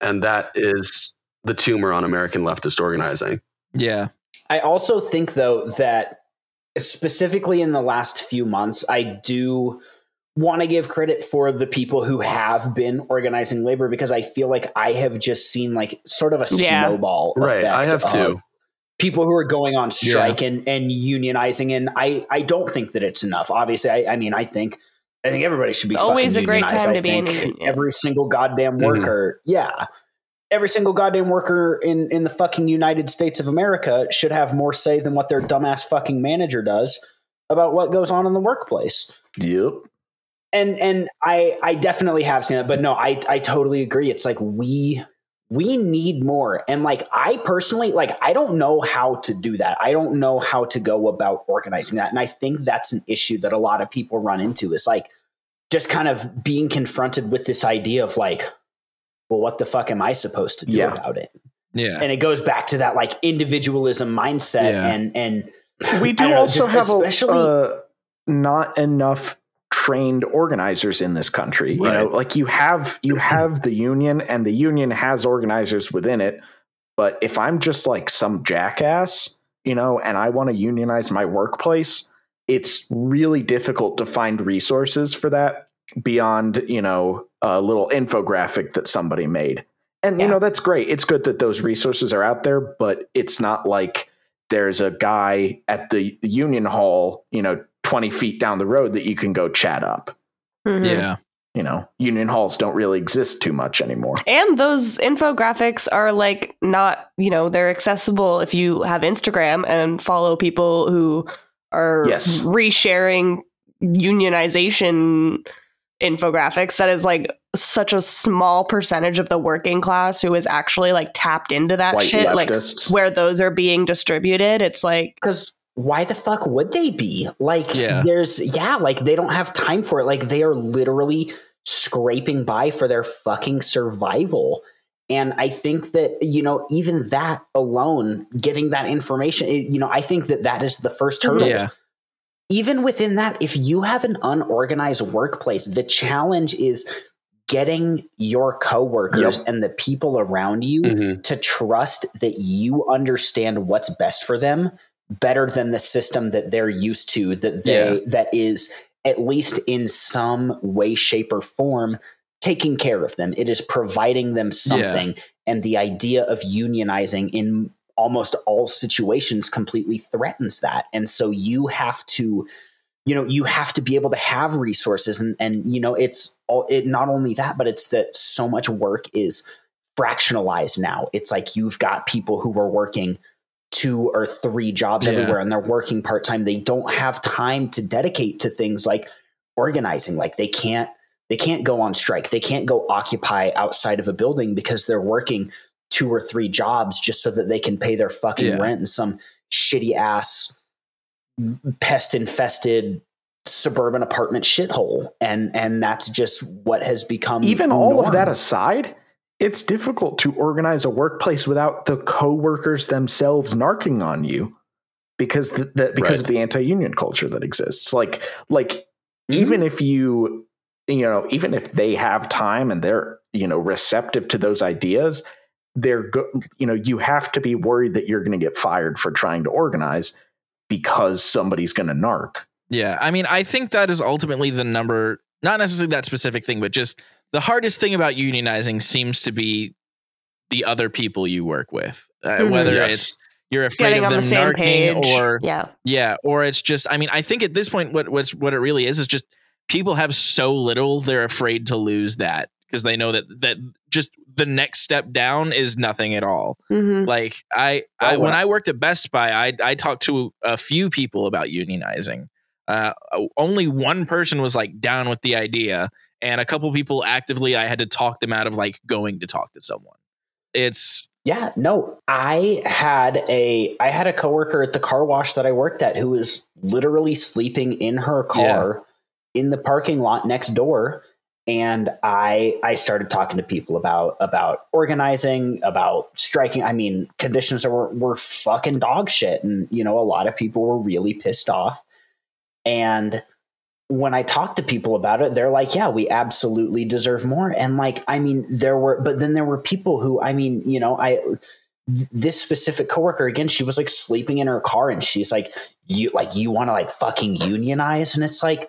And that is the tumor on american leftist organizing Yeah. I also think though that specifically in the last few months, I do want to give credit for the people who have been organizing labor because I feel like I have just seen like sort of a Yeah. snowball Right, I effect have too. of People who are going on strike and, and unionizing, and I, I don't think that it's enough. Obviously, I, I mean, I think I think everybody should be. It's always a great unionized. time I to be a think union. Every single goddamn Mhm. worker, yeah, every single goddamn worker in in the fucking United States of America should have more say than what their dumbass fucking manager does about what goes on in the workplace. yep. And and I I definitely have seen that, but no, I I totally agree. It's like we we need more. And like I personally like I don't know how to do that. I don't know how to go about organizing that. And I think that's an issue that a lot of people run into is like just kind of being confronted with this idea of like well what the fuck am I supposed to do Yeah. about it? Yeah. And it goes back to that like individualism mindset Yeah. and and We do don't know, also just have a, especially uh, not enough trained organizers in this country. You know, like you have you have the union, and the union has organizers within it. But if I'm just like some jackass, you know, and I want to unionize my workplace, it's really difficult to find resources for that beyond, you know, a little infographic that somebody made. And, you know, that's great. It's good that those resources are out there, but it's not like there's a guy at the union hall, you know, 20 feet down the road that you can go chat up. Mhm. Yeah. You know, union halls don't really exist too much anymore. And those infographics are like not, you know, they're accessible if you have Instagram and follow people who are Yes. resharing unionization infographics. That is like such a small percentage of the working class who is actually like tapped into that White shit. Like where those are being distributed, it's like because why the fuck would they be like Yeah. there's yeah like they don't have time for it like they are literally scraping by for their fucking survival and i think that you know even that alone getting that information eh, you know i think that that is the first hurdle Yeah. Even within that, if you have an unorganized workplace, the challenge is getting your coworkers and the people around you Mhm. to trust that you understand what's best for them better than the system that they're used to that they Yeah. that is at least in some way shape or form taking care of them it is providing them something and the idea of unionizing in almost all situations completely threatens that. And so you have to you know you have to be able to have resources. And and you know it's all it not only that but it's that so much work is fractionalized now. It's like you've got people who are working two or three jobs Yeah. everywhere and they're working part-time. They don't have time to dedicate to things like organizing. Like they can't they can't go on strike. They can't go occupy outside of a building because they're working two or three jobs just so that they can pay their fucking Yeah. rent in some shitty ass pest infested suburban apartment shithole and and that's just what has become Even all of that aside, it's difficult to organize a workplace without the coworkers themselves narking on you because the, the, because Right. of the anti-union culture that exists. Like like Mhm. even if you you know even if they have time and they're you know receptive to those ideas, they're go- you know you have to be worried that you're going to get fired for trying to organize because somebody's going to narc. Yeah, I mean, I think that is ultimately the number, not necessarily that specific thing, but just the hardest thing about unionizing seems to be the other people you work with. Uh, Mhm. Whether Yes. it's you're afraid getting of on them the same narking page. or yeah. yeah, or it's just I mean, I think at this point what what's what it really is is just people have so little they're afraid to lose that because they know that that just the next step down is nothing at all. hmm Like I, I Oh, when. I worked at Best Buy, I I talked to a few people about unionizing. Uh, only one person was like down with the idea, and a couple people actively I had to talk them out of like going to talk to someone. It's Yeah, no. I had a I had a coworker at the car wash that I worked at who was literally sleeping in her car in the parking lot next door and I I started talking to people about about organizing, about striking. I mean, conditions were were fucking dog shit and you know, a lot of people were really pissed off. And when I talk to people about it, they're like, yeah, we absolutely deserve more. And like, I mean, there were, but then there were people who, I mean, you know, I, this specific coworker, again, she was like sleeping in her car and she's like, you, like, you want to like fucking unionize. And it's like,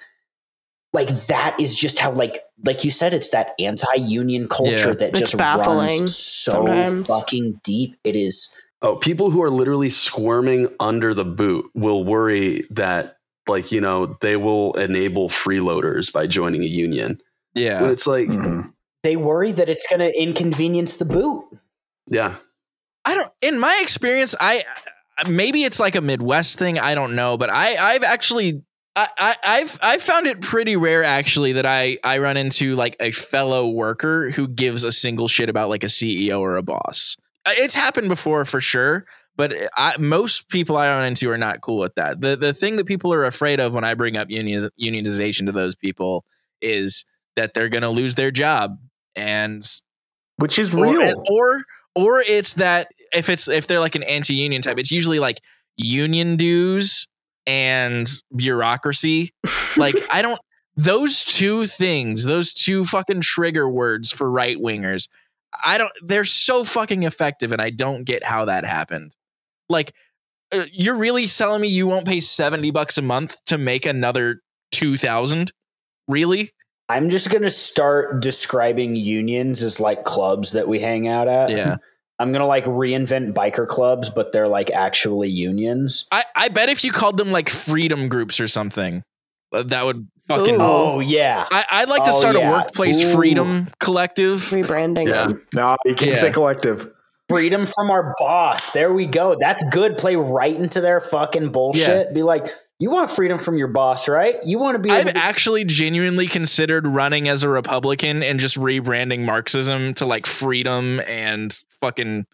like that is just how, like, like you said, it's that anti-union culture Yeah. that It's just baffling runs so sometimes. fucking deep. It is, Oh, people who are literally squirming under the boot will worry that, like, you know, they will enable freeloaders by joining a union. yeah, When it's like, Mhm. they worry that it's going to inconvenience the boot. yeah, I don't. In my experience, I maybe it's like a Midwest thing. I don't know, but I I've actually. I, I, I've I've found it pretty rare actually that I I run into like a fellow worker who gives a single shit about like a CEO or a boss. Uh, It's happened before for sure, but I, most people I run into are not cool with that. The the thing that people are afraid of when I bring up union, unionization to those people is that they're going to lose their job and Which is or, real. or or it's that if it's if they're like an anti-union type it's usually like union dues and bureaucracy like i don't those two things those two fucking trigger words for right wingers i don't they're so fucking effective and i don't get how that happened like uh, you're really telling me you won't pay 70 bucks a month to make another 2000? Really? I'm just gonna start describing unions as like clubs that we hang out at. Yeah. I'm gonna like reinvent biker clubs, but they're like actually unions. I, I bet if you called them like freedom groups or something, uh, that would fucking. Ooh. Oh yeah. I, I'd like to Oh, start a workplace Ooh. freedom collective. Rebranding Yeah. them. No, you can't Yeah. say collective. Freedom from our boss. There we go. That's good. Play right into their fucking bullshit. Be like, you want freedom from your boss, right? You want to be I've to actually genuinely considered running as a Republican and just rebranding Marxism to like freedom and fucking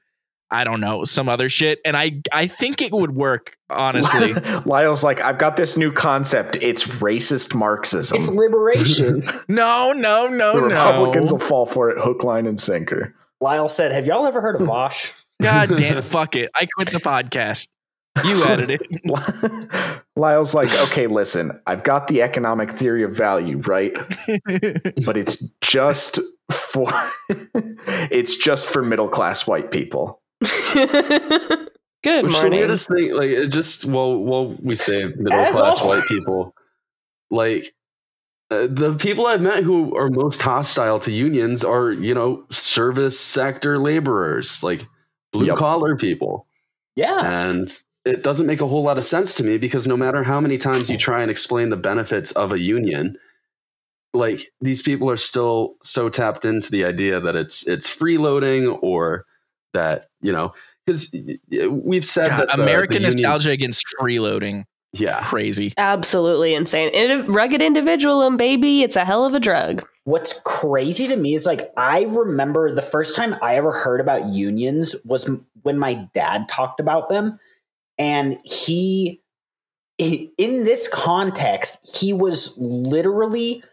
I don't know some other shit, and I I think it would work honestly. Lyle's like, I've got this new concept. It's racist Marxism. It's liberation. no, no, no, the Republicans no. will fall for it hook, line, and sinker. Lyle said, Have y'all ever heard of Bosch? God damn, fuck it. I quit the podcast. You added it. Lyle's like, okay, listen, I've got the economic theory of value, right? But it's just for it's just for middle class white people. Good Which is the morning. weirdest thing, like it just well, well, we say middle As class al- white people, like uh, the people I've met who are most hostile to unions are you know service sector laborers, like blue Yep. collar people, Yeah. and it doesn't make a whole lot of sense to me because no matter how many times you try and explain the benefits of a union, like these people are still so tapped into the idea that it's it's freeloading or that you know because we've said God, that the- American the union- nostalgia against freeloading. yeah Crazy. Absolutely insane. And rugged individualism, um, baby. It's a hell of a drug. What's crazy to me is like I remember the first time I ever heard about unions was when my dad talked about them, and he, in this context, he was literally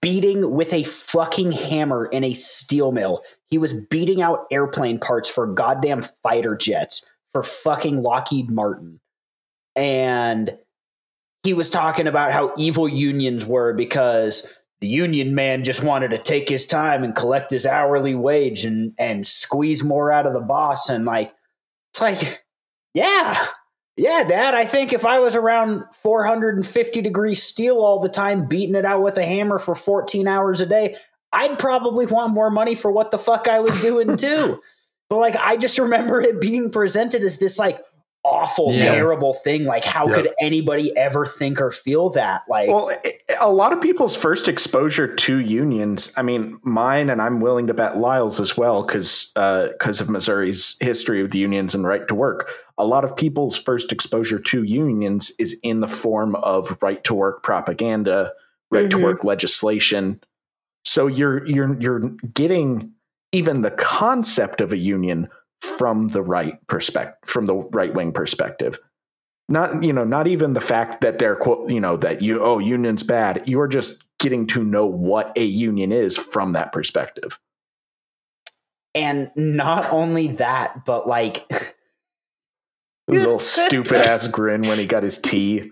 beating with a fucking hammer in a steel mill. He was beating out airplane parts for goddamn fighter jets for fucking Lockheed Martin, and he was talking about how evil unions were because the union man just wanted to take his time and collect his hourly wage and and squeeze more out of the boss and like it's like yeah. Yeah dad i think if i was around 450 degree steel all the time beating it out with a hammer for 14 hours a day i'd probably want more money for what the fuck i was doing too. But like i just remember it being presented as this like awful Yeah. terrible thing like how Yeah. could anybody ever think or feel that like Well, it- a lot of people's first exposure to unions, I mean, mine, and I'm willing to bet Lyle's as well, because because uh, of Missouri's history of the unions and right to work. A lot of people's first exposure to unions is in the form of right to work propaganda, right to work mm-hmm. legislation. So you're you're you're getting even the concept of a union from the right perspective, from the right wing perspective not you know not even the fact that they're quote you know that you oh union's bad you're just getting to know what a union is from that perspective And not only that, but like his little stupid ass grin when he got his tea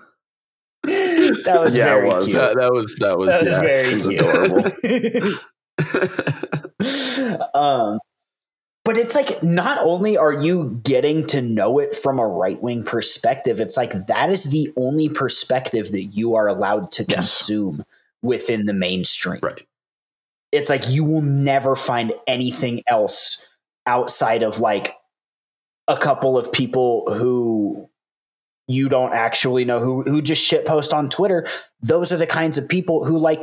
that was Yeah, it was. cute. that, that was that was, that was yeah, very it was cute. um, but it's like not only are you getting to know it from a right wing perspective, it's like that is the only perspective that you are allowed to Yes. consume within the mainstream. right It's like you will never find anything else outside of like a couple of people who you don't actually know who who just shitpost on Twitter. Those are the kinds of people who like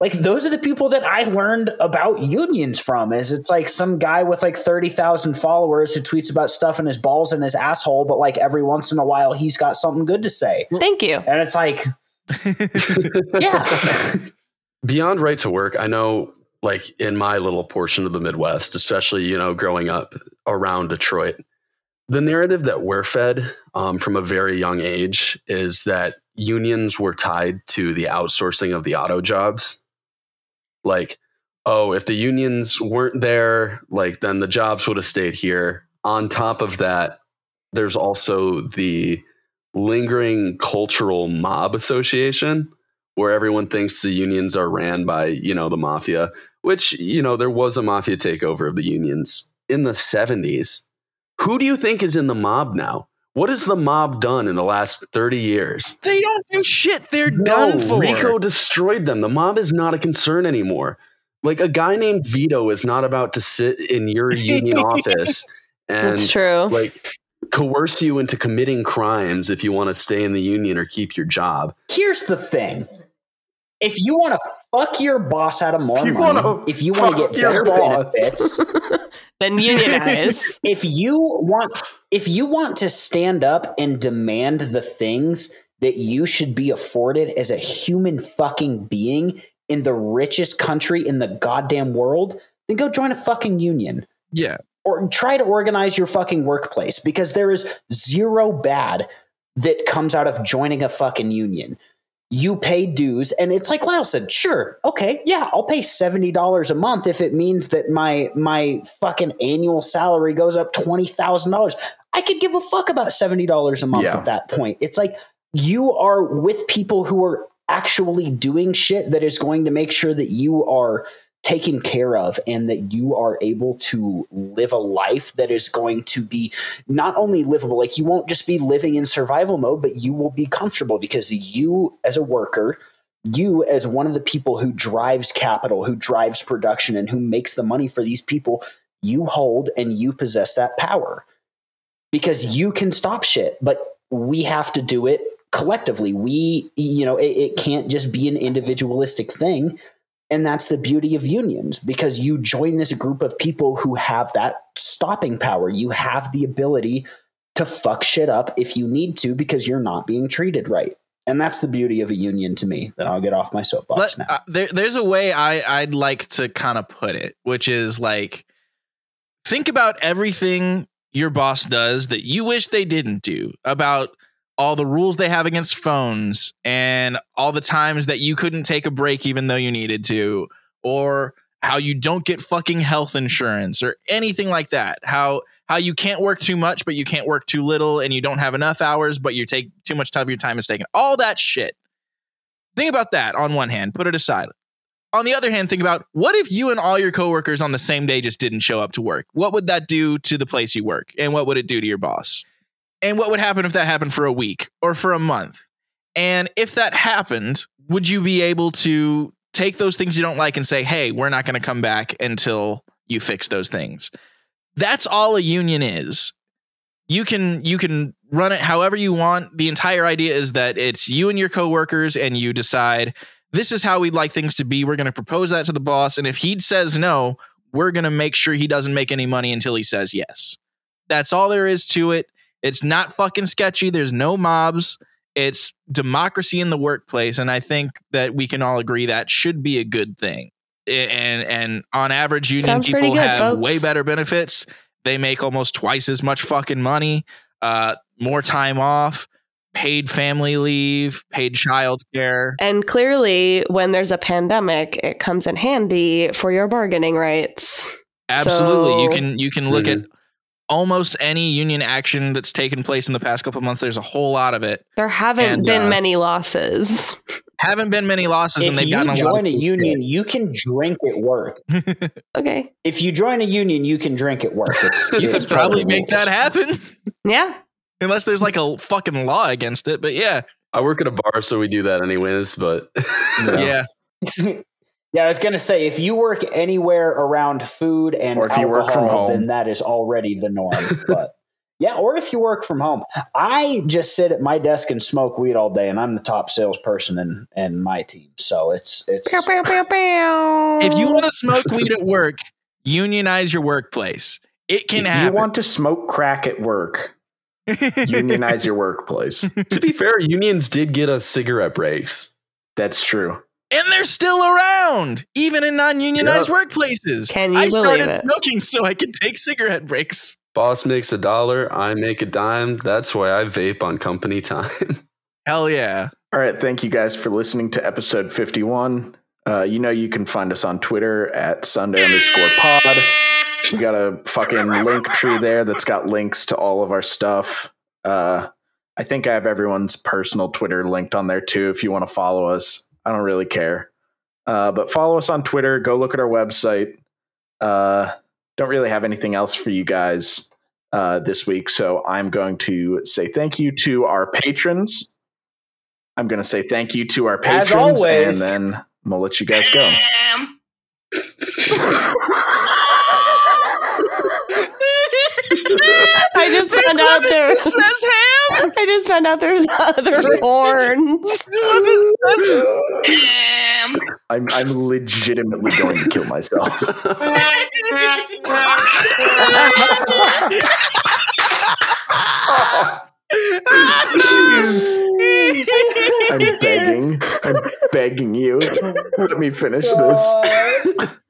like those are the people that I learned about unions from. Is it's like some guy with like thirty thousand followers who tweets about stuff in his balls and his asshole, but like every once in a while he's got something good to say, Thank you. and it's like, yeah, beyond right to work i know like in my little portion of the midwest especially you know growing up around detroit the narrative that we're fed um, from a very young age is that unions were tied to the outsourcing of the auto jobs like oh if the unions weren't there like then the jobs would have stayed here. On top of that there's also the lingering cultural mob association where everyone thinks the unions are ran by you know the mafia which you know there was a mafia takeover of the unions in the 70s who do you think is in the mob now What has the mob done in the last 30 years? They don't do shit. They're done for. RICO destroyed them. The mob is not a concern anymore. Like a guy named Vito is not about to sit in your union office and That's true. like coerce you into committing crimes if you want to stay in the union or keep your job. Here's the thing. If you want to fuck your boss out of more You money, if you want to get your better boss. benefits, then unionize. if you want if you want to stand up and demand the things that you should be afforded as a human fucking being in the richest country in the goddamn world, then go join a fucking union Yeah. or try to organize your fucking workplace because there is zero bad that comes out of joining a fucking union. You pay dues, and it's like Lyle said, sure, okay, yeah, I'll pay seventy dollars a month if it means that my my fucking annual salary goes up twenty thousand dollars. I could give a fuck about seventy dollars a month Yeah. at that point. It's like you are with people who are actually doing shit that is going to make sure that you are taken care of and that you are able to live a life that is going to be not only livable like you won't just be living in survival mode but you will be comfortable because you as a worker you as one of the people who drives capital who drives production and who makes the money for these people you hold and you possess that power because you can stop shit but we have to do it collectively. We you know it, it can't just be an individualistic thing and that's the beauty of unions because you join this group of people who have that stopping power. You have the ability to fuck shit up if you need to because you're not being treated right. And that's the beauty of a union to me. Then I'll get off my soapbox Let- now. uh, there, there's a way I, I'd like to kind of put it, which is like, think about everything your boss does that you wish they didn't do, about all the rules they have against phones and all the times that you couldn't take a break even though you needed to, or how you don't get fucking health insurance or anything like that. How how you can't work too much, but you can't work too little, and you don't have enough hours, but you take too much of your time is taken. All that shit. Think about that on one hand, put it aside. On the other hand, think about what if you and all your coworkers on the same day just didn't show up to work? What would that do to the place you work? And what would it do to your boss? And what would happen if that happened for a week or for a month? And if that happened, would you be able to take those things you don't like and say, hey, we're not going to come back until you fix those things? That's all a union is. You can you can run it however you want. The entire idea is that it's you and your coworkers and you decide this is how we'd like things to be. We're going to propose that to the boss and if he says no, we're going to make sure he doesn't make any money until he says yes. That's all there is to it. It's not fucking sketchy. There's no mobs. It's democracy in the workplace, and I think that we can all agree that should be a good thing. And and on average, union Sounds people good, have folks. way better benefits. They make almost twice as much fucking money, uh, more time off, paid family leave, paid childcare. And clearly, when there's a pandemic, it comes in handy for your bargaining rights. Absolutely, you can you can look Mhm. at almost any union action that's taken place in the past couple months. There's a whole lot of it. There haven't And, been uh, many losses. Haven't been many losses, if and they've you gotten a lot. join a cool union, you can drink at work. Okay. If you join a union, you can drink at work. It's, you could probably part of make that happen, Yeah. unless there's like a fucking law against it. But yeah, I work at a bar, so we do that anyways. But yeah. Yeah, I was gonna say if you work anywhere around food and Or if you work from home. then that is already the norm. but yeah, or if you work from home, I just sit at my desk and smoke weed all day, and I'm the top salesperson in in my team. So it's it's Pew, pew, pew, pew. If you want to smoke weed at work, unionize your workplace. It can if happen. you want to smoke crack at work, unionize your workplace. to be fair, unions did get us cigarette breaks. That's true. And they're still around, even in non-unionized workplaces. Can you I started it? smoking so I could take cigarette breaks. Boss makes a dollar, I make a dime. That's why I vape on company time. Hell yeah. All right. Thank you guys for listening to episode 51. Uh, you know, you can find us on Twitter at Sunday underscore pod. We got a fucking link tree there that's got links to all of our stuff. Uh, I think I have everyone's personal Twitter linked on there too if you want to follow us. I don't really care. Uh, but follow us on Twitter. Go look at our website. Uh, don't really have anything else for you guys. uh, this week. So I'm going to say thank you to our patrons. I'm going to say thank you to our As patrons, always. and then I'm gonna let you guys go. I just found out there. I just found out there's other horns. I'm I'm legitimately going to kill myself. I'm begging. I'm begging you. Let me finish this.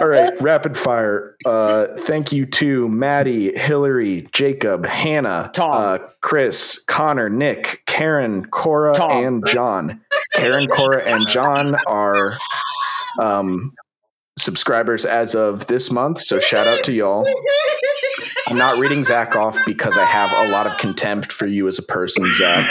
All right, rapid fire. Uh, thank you to Maddie, Hillary, Jacob, Hannah, Tom. uh, Chris, Connor, Nick, Karen, Cora, Tom. and John. Karen, Cora, and John are um, subscribers as of this month. So shout out to y'all. I'm not reading Zach off because I have a lot of contempt for you as a person, Zach.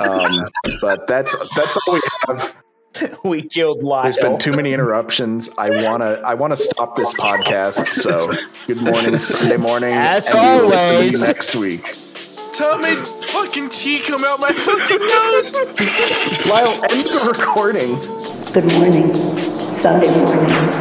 Um, but that's that's all we have. we killed Lyle. There's been too many interruptions. I wanna I wanna stop this podcast. So good morning, Sunday morning. As and we will see you always. next week. Tell me fucking tea come out my fucking nose. Lyle, end the recording. Good morning. Sunday morning.